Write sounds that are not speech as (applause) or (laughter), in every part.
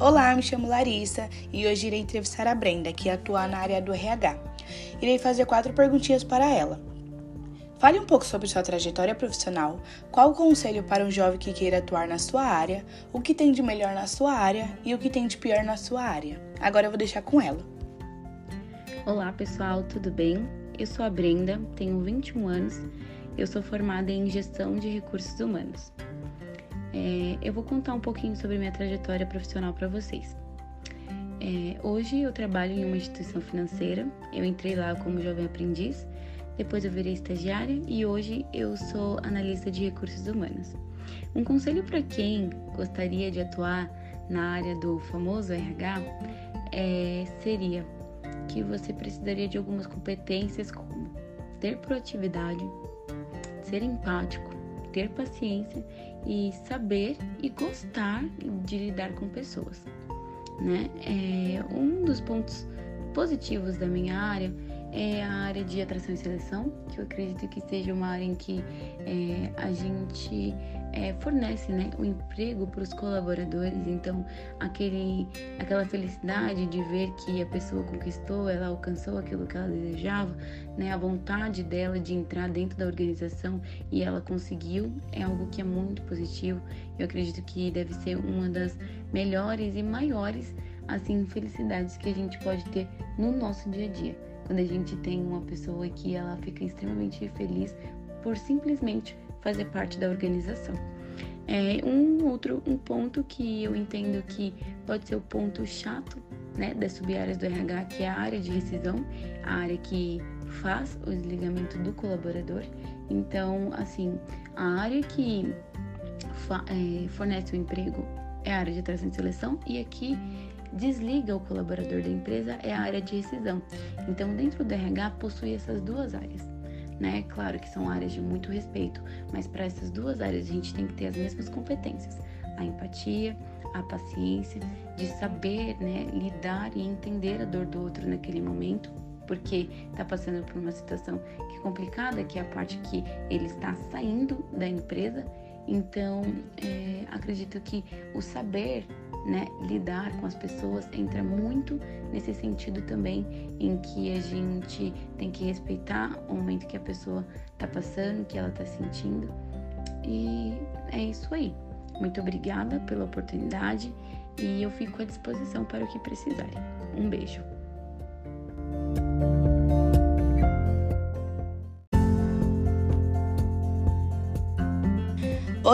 Olá, me chamo Larissa e hoje irei entrevistar a Brenda, que atua na área do RH. Irei fazer quatro perguntinhas para ela. Fale um pouco sobre sua trajetória profissional, qual o conselho para um jovem que queira atuar na sua área, o que tem de melhor na sua área e o que tem de pior na sua área. Agora eu vou deixar com ela. Olá pessoal, tudo bem? Eu sou a Brenda, tenho 21 anos, eu sou formada em gestão de recursos humanos. É, eu vou contar um pouquinho sobre minha trajetória profissional para vocês. É, hoje eu trabalho em uma instituição financeira, eu entrei lá como jovem aprendiz, depois eu virei estagiária e hoje eu sou analista de recursos humanos. Um conselho para quem gostaria de atuar na área do famoso RH é, seria que você precisaria de algumas competências como ter proatividade, ser empático, ter paciência e saber e gostar de lidar com pessoas, né? É, um dos pontos positivos da minha área é a área de atração e seleção, que eu acredito que seja uma área em que é, a gente é, fornece né, o emprego para os colaboradores, então aquele, aquela felicidade de ver que a pessoa conquistou, ela alcançou aquilo que ela desejava, né, a vontade dela de entrar dentro da organização e ela conseguiu, é algo que é muito positivo. Eu acredito que deve ser uma das melhores e maiores assim felicidades que a gente pode ter no nosso dia a dia quando a gente tem uma pessoa que ela fica extremamente feliz por simplesmente fazer parte da organização. É, um outro um ponto que eu entendo que pode ser o ponto chato né, das sub-áreas do RH, que é a área de rescisão, a área que faz o desligamento do colaborador. Então, assim, a área que é, fornece o emprego é a área de atração e seleção, e aqui desliga o colaborador da empresa é a área de rescisão. Então, dentro do RH possui essas duas áreas. Né? Claro que são áreas de muito respeito, mas para essas duas áreas a gente tem que ter as mesmas competências: a empatia, a paciência, de saber né, lidar e entender a dor do outro naquele momento, porque está passando por uma situação que é complicada, que é a parte que ele está saindo da empresa. Então, é, acredito que o saber né, lidar com as pessoas entra muito nesse sentido também em que a gente tem que respeitar o momento que a pessoa está passando, que ela está sentindo. E é isso aí. Muito obrigada pela oportunidade e eu fico à disposição para o que precisarem. Um beijo.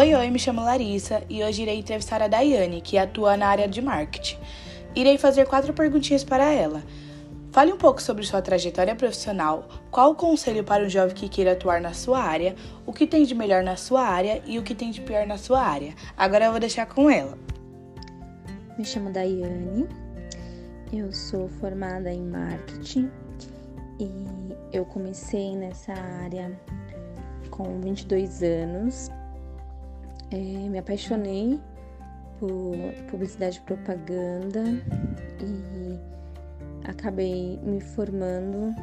Oi, oi, me chamo Larissa e hoje irei entrevistar a Daiane, que atua na área de marketing. Irei fazer quatro perguntinhas para ela. Fale um pouco sobre sua trajetória profissional, qual o conselho para um jovem que queira atuar na sua área, o que tem de melhor na sua área e o que tem de pior na sua área. Agora eu vou deixar com ela. Me chamo Daiane, eu sou formada em marketing e eu comecei nessa área com 22 anos é, me apaixonei por publicidade e propaganda e acabei me formando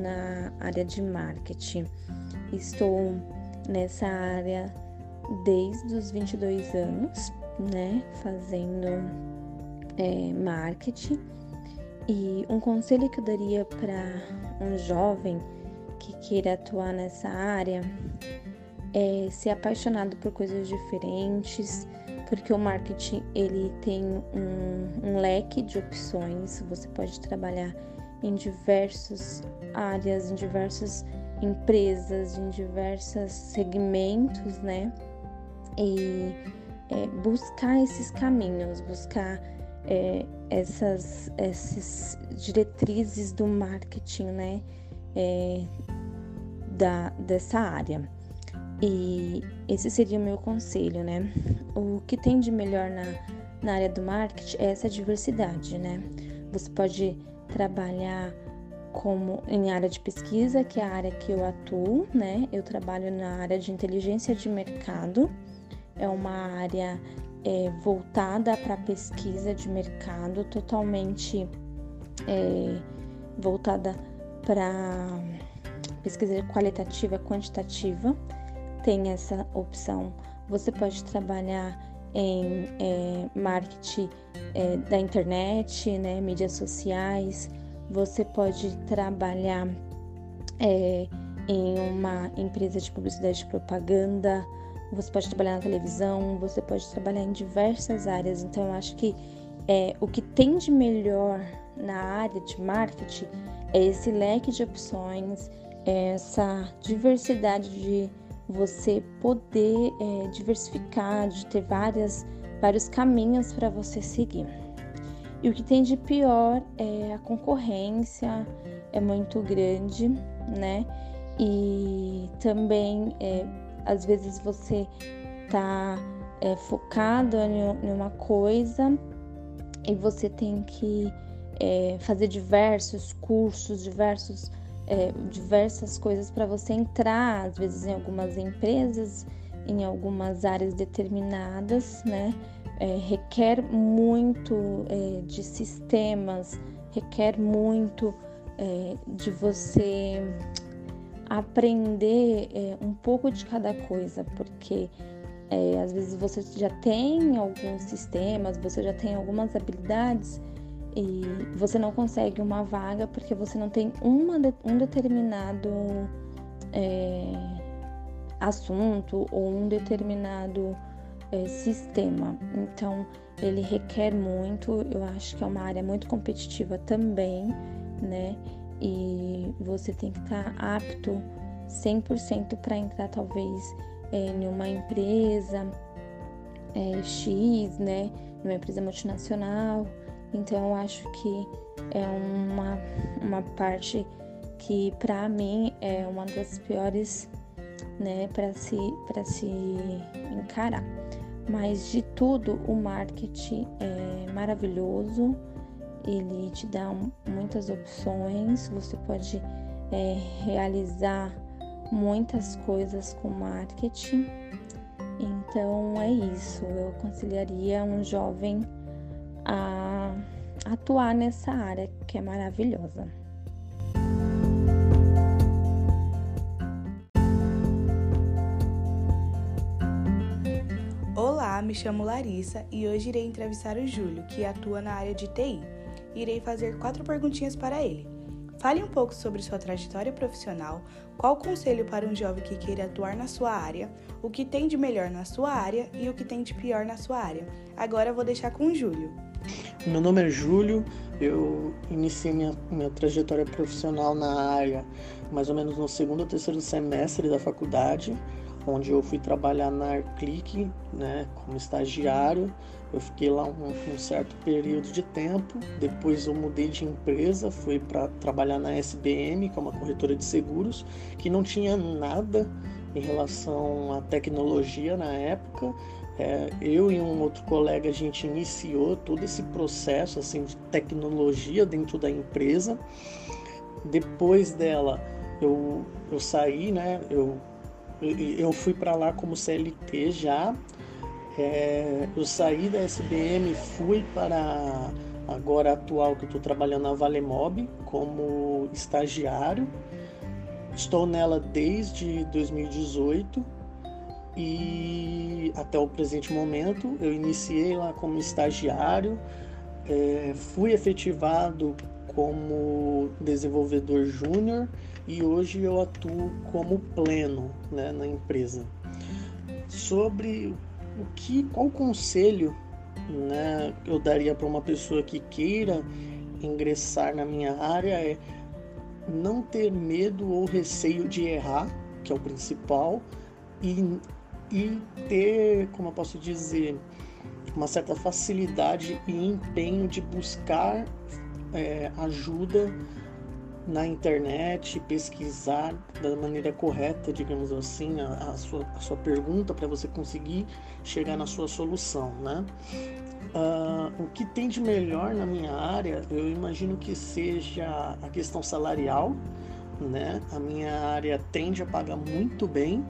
na área de marketing. Estou nessa área desde os 22 anos, né, fazendo é, marketing. E um conselho que eu daria para um jovem que queira atuar nessa área é ser apaixonado por coisas diferentes, porque o marketing ele tem um, um leque de opções. Você pode trabalhar em diversas áreas, em diversas empresas, em diversos segmentos, né? E é, buscar esses caminhos, buscar é, essas, essas diretrizes do marketing, né? É, da, dessa área. E esse seria o meu conselho, né? O que tem de melhor na, na área do marketing é essa diversidade, né? Você pode trabalhar como em área de pesquisa, que é a área que eu atuo, né? Eu trabalho na área de inteligência de mercado, é uma área é, voltada para pesquisa de mercado, totalmente é, voltada para pesquisa qualitativa, quantitativa tem essa opção. Você pode trabalhar em é, marketing é, da internet, né, mídias sociais. Você pode trabalhar é, em uma empresa de publicidade e propaganda. Você pode trabalhar na televisão. Você pode trabalhar em diversas áreas. Então, eu acho que é, o que tem de melhor na área de marketing é esse leque de opções, é essa diversidade de você poder é, diversificar, de ter várias, vários caminhos para você seguir. E o que tem de pior é a concorrência é muito grande, né? E também, é, às vezes, você tá é, focado em uma coisa e você tem que é, fazer diversos cursos, diversos é, diversas coisas para você entrar, às vezes em algumas empresas, em algumas áreas determinadas, né? É, requer muito é, de sistemas, requer muito é, de você aprender é, um pouco de cada coisa, porque é, às vezes você já tem alguns sistemas, você já tem algumas habilidades e você não consegue uma vaga porque você não tem uma, um determinado é, assunto ou um determinado é, sistema. Então, ele requer muito, eu acho que é uma área muito competitiva também, né? E você tem que estar apto 100% para entrar, talvez, é, em uma empresa é, X, né? Numa empresa multinacional então eu acho que é uma, uma parte que para mim é uma das piores, né, para se para se encarar. Mas de tudo, o marketing é maravilhoso. Ele te dá muitas opções. Você pode é, realizar muitas coisas com marketing. Então é isso. Eu aconselharia um jovem a atuar nessa área que é maravilhosa. Olá, me chamo Larissa e hoje irei entrevistar o Júlio, que atua na área de TI. Irei fazer quatro perguntinhas para ele. Fale um pouco sobre sua trajetória profissional, qual conselho para um jovem que queira atuar na sua área, o que tem de melhor na sua área e o que tem de pior na sua área. Agora vou deixar com o Júlio. Meu nome é Júlio, eu iniciei minha, minha trajetória profissional na área mais ou menos no segundo ou terceiro semestre da faculdade, onde eu fui trabalhar na Arclick, né, como estagiário. Eu fiquei lá um, um, certo período de tempo, depois eu mudei de empresa, fui para trabalhar na SBM, que é uma corretora de seguros, que não tinha nada em relação à tecnologia na época, é, eu e um outro colega a gente iniciou todo esse processo assim de tecnologia dentro da empresa. Depois dela eu, eu saí, né? Eu, eu fui para lá como CLT já. É, eu saí da SBM, fui para agora atual que estou trabalhando na Valemob como estagiário. Estou nela desde 2018 e até o presente momento eu iniciei lá como estagiário, é, fui efetivado como desenvolvedor júnior e hoje eu atuo como pleno né, na empresa. Sobre o que, qual conselho né, eu daria para uma pessoa que queira ingressar na minha área é não ter medo ou receio de errar, que é o principal, e e ter, como eu posso dizer, uma certa facilidade e empenho de buscar é, ajuda na internet, pesquisar da maneira correta, digamos assim, a, a sua, a sua pergunta para você conseguir chegar na sua solução, né? Uh, o que tem de melhor na minha área, eu imagino que seja a questão salarial, né? A minha área tende a pagar muito bem,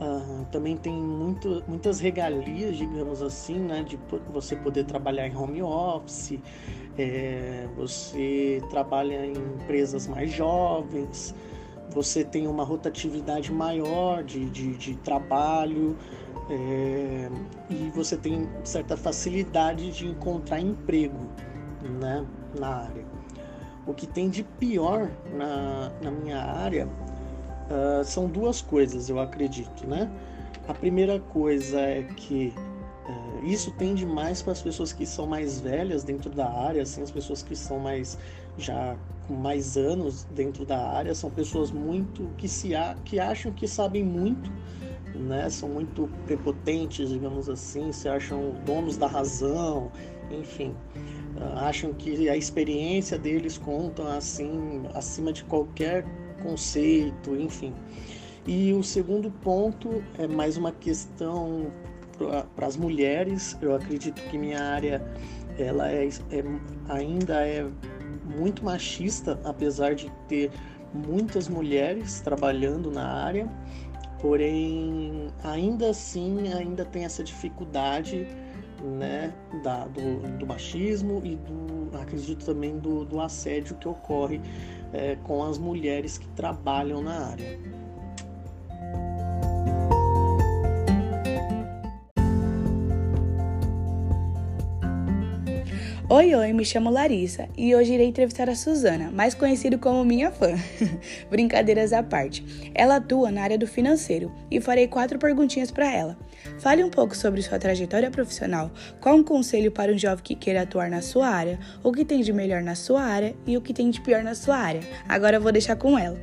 Uh, também tem muito, muitas regalias, digamos assim, né, de você poder trabalhar em home office, é, você trabalha em empresas mais jovens, você tem uma rotatividade maior de, de, de trabalho, é, e você tem certa facilidade de encontrar emprego né, na área. O que tem de pior na, na minha área uh, são duas coisas, eu acredito. Né? A primeira coisa é que uh, isso tende mais para as pessoas que são mais velhas dentro da área, assim, as pessoas que são mais já com mais anos dentro da área, são pessoas muito que se que acham que sabem muito né? São muito prepotentes, digamos assim, se acham donos da razão, enfim, ah, acham que a experiência deles conta assim acima de qualquer conceito, enfim. E o segundo ponto é mais uma questão para as mulheres. Eu acredito que minha área ela é, é, ainda é muito machista, apesar de ter muitas mulheres trabalhando na área. Porém, ainda assim, ainda tem essa dificuldade né, da, do, do machismo e do, acredito também do, do assédio que ocorre é, com as mulheres que trabalham na área. Oi, oi, me chamo Larissa e hoje irei entrevistar a Suzana, mais conhecida como minha fã. (laughs) Brincadeiras à parte. Ela atua na área do financeiro e farei quatro perguntinhas para ela. Fale um pouco sobre sua trajetória profissional, qual um conselho para um jovem que queira atuar na sua área, o que tem de melhor na sua área e o que tem de pior na sua área. Agora vou deixar com ela.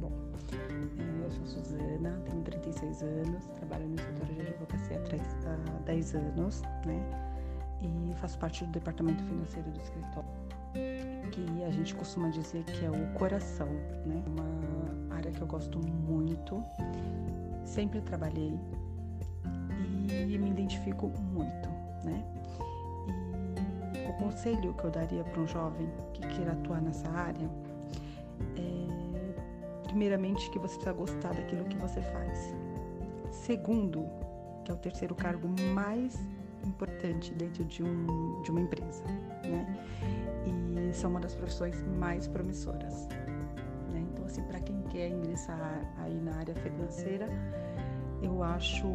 Bom, eu sou Suzana, tenho 36 anos, trabalho no escritório de advocacia há 10 anos, né? E faço parte do departamento financeiro do escritório, que a gente costuma dizer que é o coração, né? Uma área que eu gosto muito, sempre trabalhei e me identifico muito, né? E o conselho que eu daria para um jovem que queira atuar nessa área é, primeiramente, que você precisa gostar daquilo que você faz. Segundo, que é o terceiro cargo mais importante dentro de, um, de uma empresa, né? E são uma das profissões mais promissoras. Né? Então, assim, para quem quer ingressar aí na área financeira, eu acho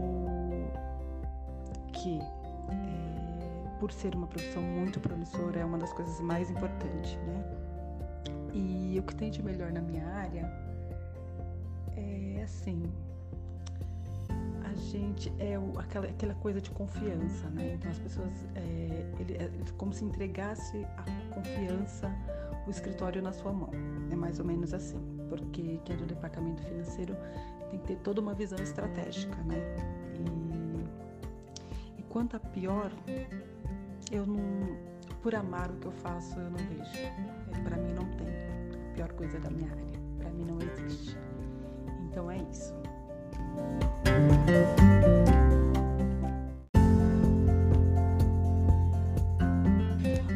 que é, por ser uma profissão muito promissora é uma das coisas mais importantes, né? E o que tem de melhor na minha área é assim, gente é o, aquela, aquela coisa de confiança, né? Então as pessoas, é, ele, é como se entregasse a confiança, o escritório na sua mão. É mais ou menos assim, porque quem é do departamento financeiro tem que ter toda uma visão estratégica, né? E, e quanto a pior, eu não, por amar o que eu faço, eu não vejo. É, Para mim não tem. A pior coisa da minha área, para mim não existe. Então é isso.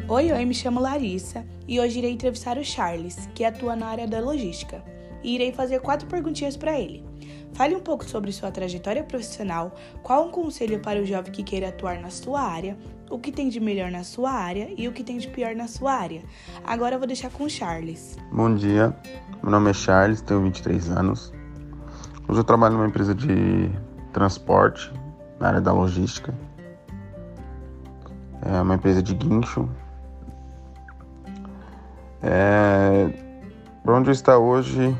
Oi, oi, me chamo Larissa e hoje irei entrevistar o Charles, que atua na área da logística, e irei fazer quatro perguntinhas para ele. Fale um pouco sobre sua trajetória profissional, qual um conselho para o jovem que queira atuar na sua área, o que tem de melhor na sua área e o que tem de pior na sua área. Agora eu vou deixar com o Charles. Bom dia, meu nome é Charles, tenho 23 anos. Hoje eu trabalho numa empresa de transporte na área da logística. É uma empresa de guincho. É, para onde eu estou hoje,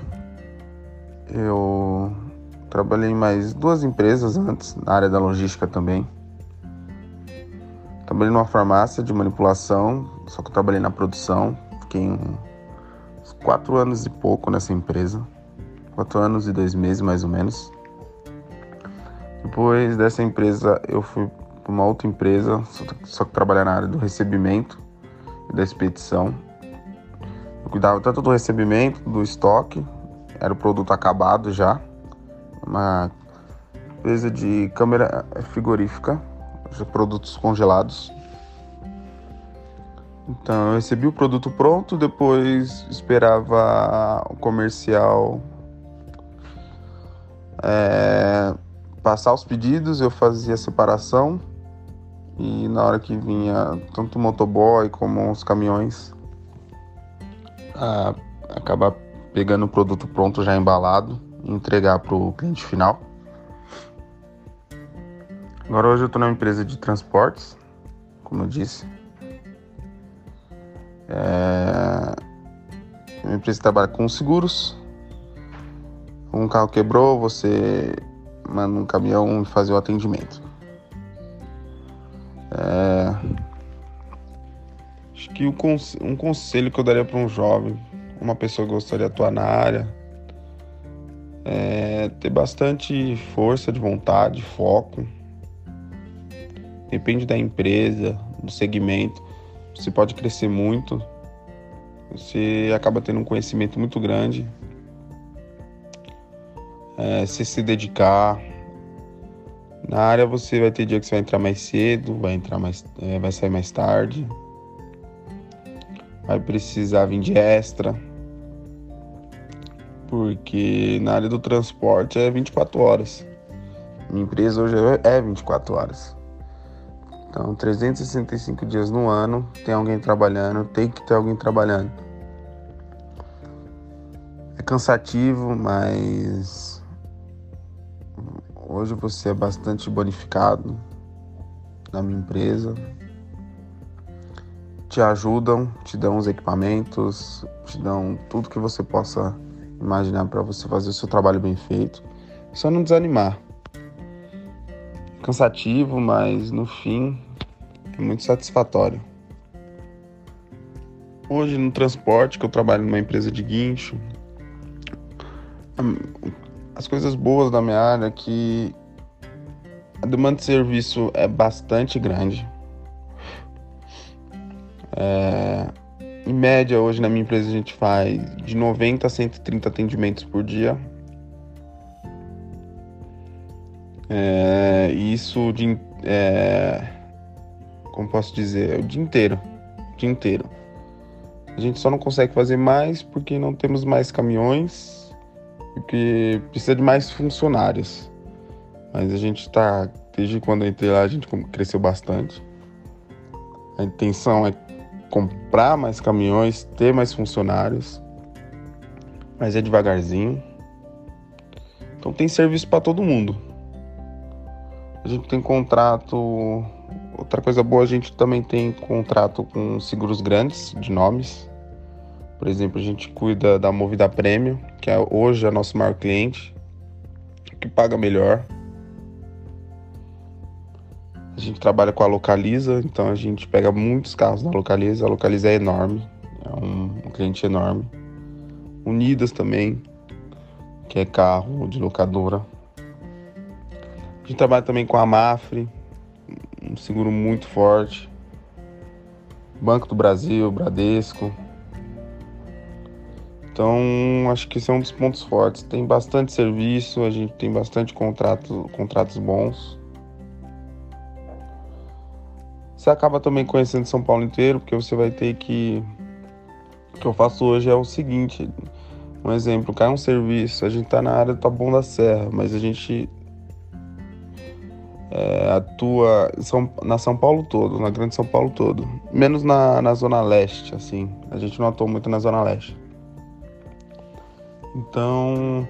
eu trabalhei em mais duas empresas antes, na área da logística também. Trabalhei numa farmácia de manipulação, só que eu trabalhei na produção. Fiquei uns quatro anos e pouco nessa empresa quatro anos e dois meses mais ou menos. Depois dessa empresa eu fui para uma outra empresa, só que trabalhar na área do recebimento e da expedição. Eu cuidava tanto do recebimento, do estoque, era o produto acabado já, uma empresa de câmera frigorífica, produtos congelados. Então eu recebi o produto pronto, depois esperava o comercial é, passar os pedidos, eu fazia a separação e na hora que vinha tanto o motoboy como os caminhões a, acabar pegando o produto pronto já embalado e entregar para o cliente final. Agora hoje eu estou numa empresa de transportes, como eu disse. É uma empresa trabalha com seguros. Um carro quebrou, você manda um caminhão e faz o atendimento. É... Acho que um conselho que eu daria para um jovem, uma pessoa que gostaria de atuar na área, é ter bastante força de vontade, foco. Depende da empresa, do segmento. Você pode crescer muito. Você acaba tendo um conhecimento muito grande. É, se se dedicar. Na área você vai ter dia que você vai entrar mais cedo, vai entrar mais, é, vai sair mais tarde. Vai precisar vir de extra. Porque na área do transporte é 24 horas. Minha empresa hoje é 24 horas. Então, 365 dias no ano, tem alguém trabalhando, tem que ter alguém trabalhando. É cansativo, mas hoje você é bastante bonificado na minha empresa. Te ajudam, te dão os equipamentos, te dão tudo que você possa imaginar para você fazer o seu trabalho bem feito. Só não desanimar cansativo, mas no fim é muito satisfatório. Hoje no transporte, que eu trabalho numa empresa de guincho, as coisas boas da minha área é que a demanda de serviço é bastante grande. É, em média, hoje na minha empresa a gente faz de 90 a 130 atendimentos por dia. É, isso de, é, como posso dizer, o dia inteiro, o dia inteiro. A gente só não consegue fazer mais porque não temos mais caminhões, porque precisa de mais funcionários. Mas a gente está, desde quando eu entrei lá, a gente cresceu bastante. A intenção é comprar mais caminhões, ter mais funcionários, mas é devagarzinho. Então tem serviço para todo mundo. A gente tem contrato. Outra coisa boa, a gente também tem contrato com seguros grandes de nomes. Por exemplo, a gente cuida da Movida Prêmio, que é hoje é nosso maior cliente, que paga melhor. A gente trabalha com a Localiza, então a gente pega muitos carros da Localiza. A Localiza é enorme, é um, um cliente enorme. Unidas também, que é carro de locadora. A gente trabalha também com a Mafre, um seguro muito forte. Banco do Brasil, Bradesco. Então, acho que esse é um dos pontos fortes. Tem bastante serviço, a gente tem bastante contrato, contratos bons. Você acaba também conhecendo São Paulo inteiro, porque você vai ter que. O que eu faço hoje é o seguinte: um exemplo, cai um serviço, a gente tá na área do Taboão da Serra, mas a gente é, atua São, na São Paulo todo, na Grande São Paulo todo. Menos na, na Zona Leste, assim. A gente não atua muito na Zona Leste. Então,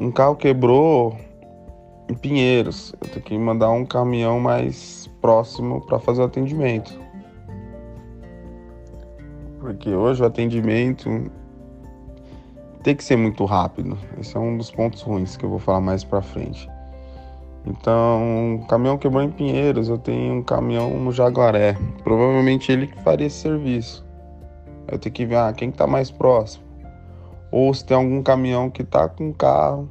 um carro quebrou em Pinheiros. Eu tenho que mandar um caminhão mais próximo para fazer o atendimento. Porque hoje o atendimento tem que ser muito rápido. Esse é um dos pontos ruins que eu vou falar mais para frente. Então, um caminhão quebrou em Pinheiros, eu tenho um caminhão no Jaguaré. Provavelmente ele que faria esse serviço. Eu tenho que ver ah, quem está mais próximo. Ou se tem algum caminhão que está com carro.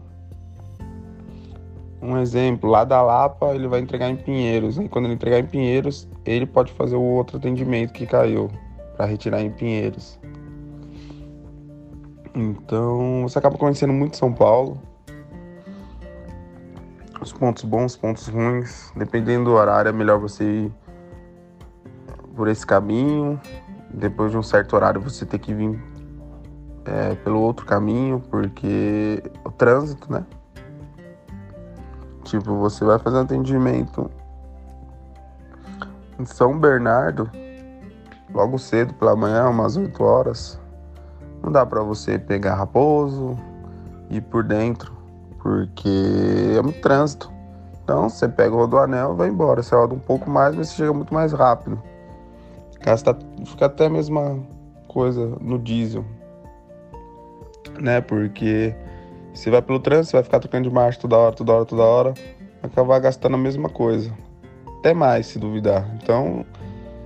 Um exemplo, lá da Lapa ele vai entregar em Pinheiros. E quando ele entregar em Pinheiros, ele pode fazer o outro atendimento que caiu para retirar em Pinheiros. Então, você acaba conhecendo muito São Paulo os pontos bons, pontos ruins. Dependendo do horário, é melhor você ir por esse caminho. Depois de um certo horário, você ter que vir é, pelo outro caminho, porque o trânsito, né? Tipo, você vai fazer um atendimento em São Bernardo, logo cedo pela manhã, umas 8 horas. Não dá para você pegar Raposo, ir por dentro porque é muito trânsito. Então você pega o rodoanel e vai embora. Você roda um pouco mais, mas você chega muito mais rápido. Gasta, fica até a mesma coisa no diesel. Né? Porque você vai pelo trânsito, vai ficar trocando de marcha toda hora, toda hora, toda hora. Vai acabar gastando a mesma coisa. Até mais, se duvidar. Então,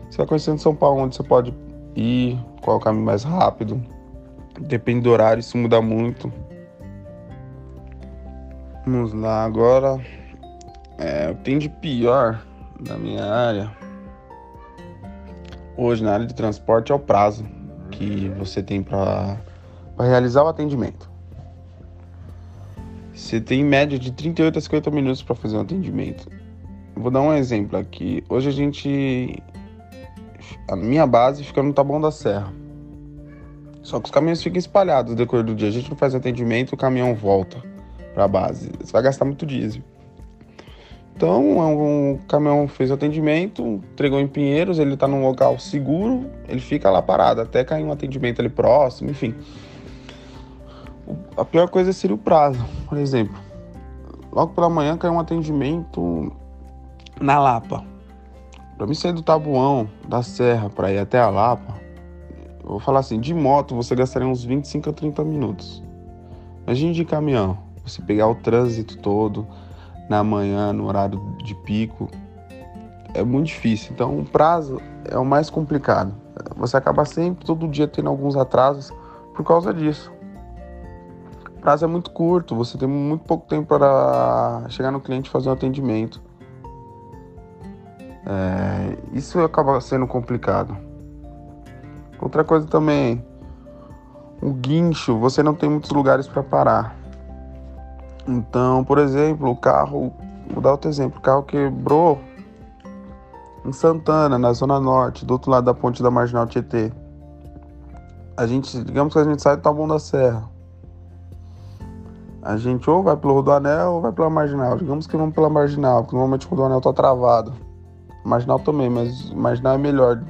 você vai conhecendo São Paulo, onde você pode ir, qual é o caminho mais rápido. Depende do horário, isso muda muito. Vamos lá, agora. É, que tem de pior na minha área hoje na área de transporte é o prazo que você tem para realizar o atendimento. Você tem em média de 38 a 50 minutos para fazer um atendimento. Vou dar um exemplo aqui. Hoje a gente. A minha base fica no Taboão da Serra. Só que os caminhões ficam espalhados no decorrer do dia. A gente não faz atendimento, o caminhão volta para a base. Você vai gastar muito diesel. Então, um caminhão fez o atendimento, entregou em Pinheiros, ele está num local seguro, ele fica lá parado até cair um atendimento ali próximo, enfim. A pior coisa seria o prazo, por exemplo. Logo pela manhã caiu um atendimento na Lapa. Para mim sair do Tabuão, da Serra, para ir até a Lapa, eu vou falar assim, de moto você gastaria uns 25 a 30 minutos. Imagine de caminhão, você pegar o trânsito todo, na manhã, no horário de pico, é muito difícil. Então, o prazo é o mais complicado. Você acaba sempre, todo dia, tendo alguns atrasos por causa disso. Prazo é muito curto, você tem muito pouco tempo para chegar no cliente e fazer um atendimento. É, isso acaba sendo complicado. Outra coisa também, o guincho, você não tem muitos lugares para parar. Então, por exemplo, o carro, vou dar outro exemplo, o carro quebrou em Santana, na zona norte, do outro lado da ponte da Marginal Tietê. A gente, digamos que a gente sai do Taboão da Serra. A gente ou vai pelo Rodoanel ou vai pela Marginal. Digamos que vamos pela Marginal, porque normalmente o Rodoanel tá travado. Marginal também, mas Marginal é melhor.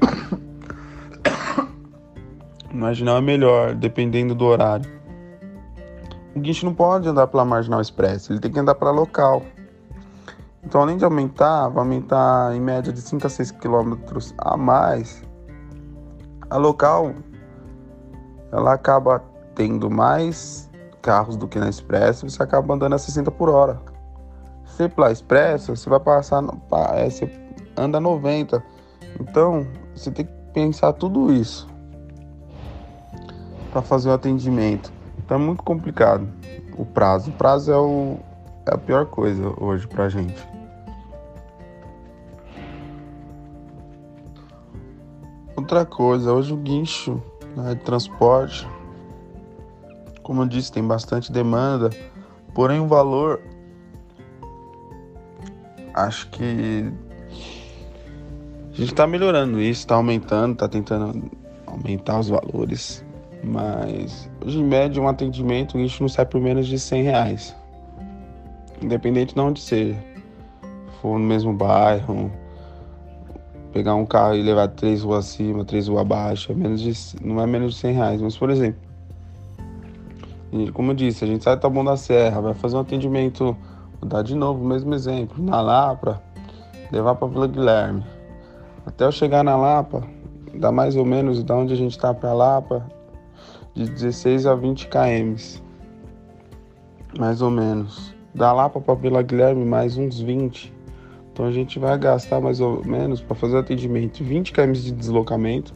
(coughs) Marginal é melhor, dependendo do horário o guincho não pode andar pela marginal expressa, ele tem que andar para local. Então, além de aumentar, vai aumentar em média de 5 a 6 quilômetros a mais. A local ela acaba tendo mais carros do que na expressa, você acaba andando a 60 por hora. Se pela expressa, você vai passar, é, você anda 90. Então, você tem que pensar tudo isso para fazer o atendimento. Tá muito complicado o prazo. O prazo é, o, é a pior coisa hoje pra gente. Outra coisa, hoje o guincho né, de transporte, como eu disse, tem bastante demanda, porém o valor acho que a gente está melhorando isso, está aumentando, está tentando aumentar os valores. Mas hoje em média um atendimento a gente não sai por menos de 100 reais. Independente de onde seja. For no mesmo bairro, pegar um carro e levar três ruas acima, três ruas abaixo, é menos de, não é menos de 100 reais. Mas por exemplo, como eu disse, a gente sai do Taboão da Serra, vai fazer um atendimento, vou dar de novo o mesmo exemplo, na Lapa, levar para Vila Guilherme. Até eu chegar na Lapa, dá mais ou menos da onde a gente está para Lapa, de 16 a 20 km, mais ou menos. Da Lapa para Vila Guilherme, mais uns 20. Então a gente vai gastar mais ou menos para fazer o atendimento 20 km de deslocamento,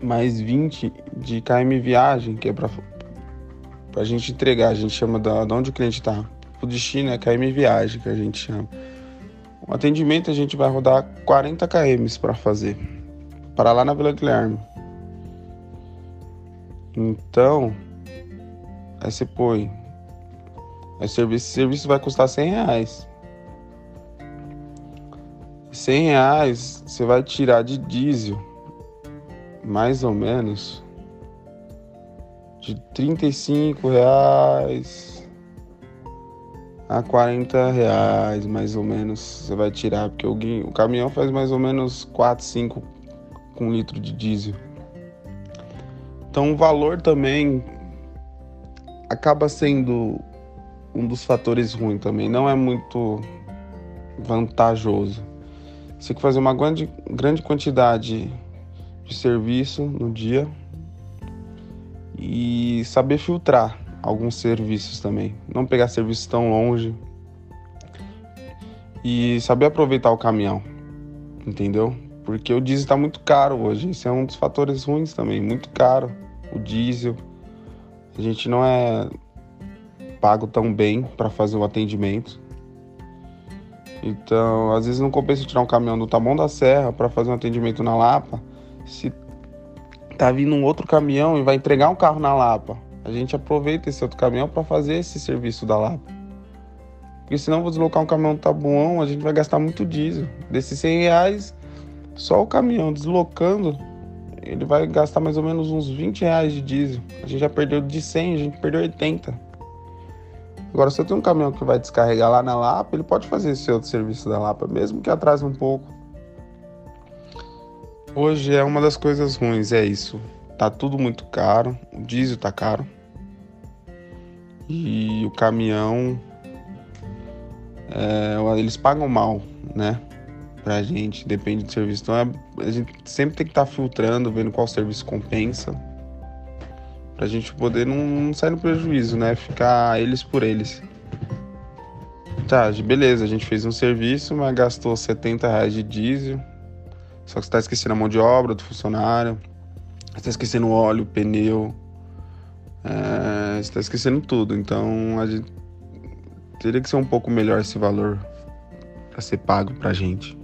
mais 20 de km viagem, que é para a gente entregar. A gente chama da, de onde o cliente está. O destino é km viagem, que a gente chama. O atendimento a gente vai rodar 40 km para fazer, para lá na Vila Guilherme. Então, aí você põe. Aí serviço, serviço vai custar 100 reais. 100 reais você vai tirar de diesel, mais ou menos, de 35 reais a 40 reais, mais ou menos, você vai tirar, porque o, o caminhão faz mais ou menos 4, 5 com litro de diesel. Então o valor também acaba sendo um dos fatores ruins também. Não é muito vantajoso. Você tem que fazer uma grande, grande quantidade de serviço no dia e saber filtrar alguns serviços também. Não pegar serviços tão longe e saber aproveitar o caminhão, entendeu? Porque o diesel está muito caro hoje. Esse é um dos fatores ruins também, muito caro o diesel. A gente não é pago tão bem para fazer o atendimento. Então, às vezes não compensa tirar um caminhão do Taboão da Serra para fazer um atendimento na Lapa, se tá vindo um outro caminhão e vai entregar um carro na Lapa. A gente aproveita esse outro caminhão para fazer esse serviço da Lapa. Porque senão vou deslocar um caminhão do Tabuão, a gente vai gastar muito diesel. Desses 100 reais, só o caminhão deslocando, ele vai gastar mais ou menos uns 20 reais de diesel. A gente já perdeu de 100, a gente perdeu 80. Agora, se eu tenho um caminhão que vai descarregar lá na Lapa, ele pode fazer esse outro serviço da Lapa, mesmo que atrase um pouco. Hoje é uma das coisas ruins, é isso. Tá tudo muito caro, o diesel tá caro. E o caminhão. É, eles pagam mal, né? Pra gente, depende do serviço. Então é, a gente sempre tem que estar tá filtrando, vendo qual serviço compensa. Pra gente poder não, não sair no prejuízo, né? Ficar eles por eles. Tá, beleza, a gente fez um serviço, mas gastou 70 reais de diesel só que você está esquecendo a mão de obra do funcionário, você está esquecendo o óleo, o pneu, é, você está esquecendo tudo. Então a gente teria que ser um pouco melhor esse valor para ser pago para gente.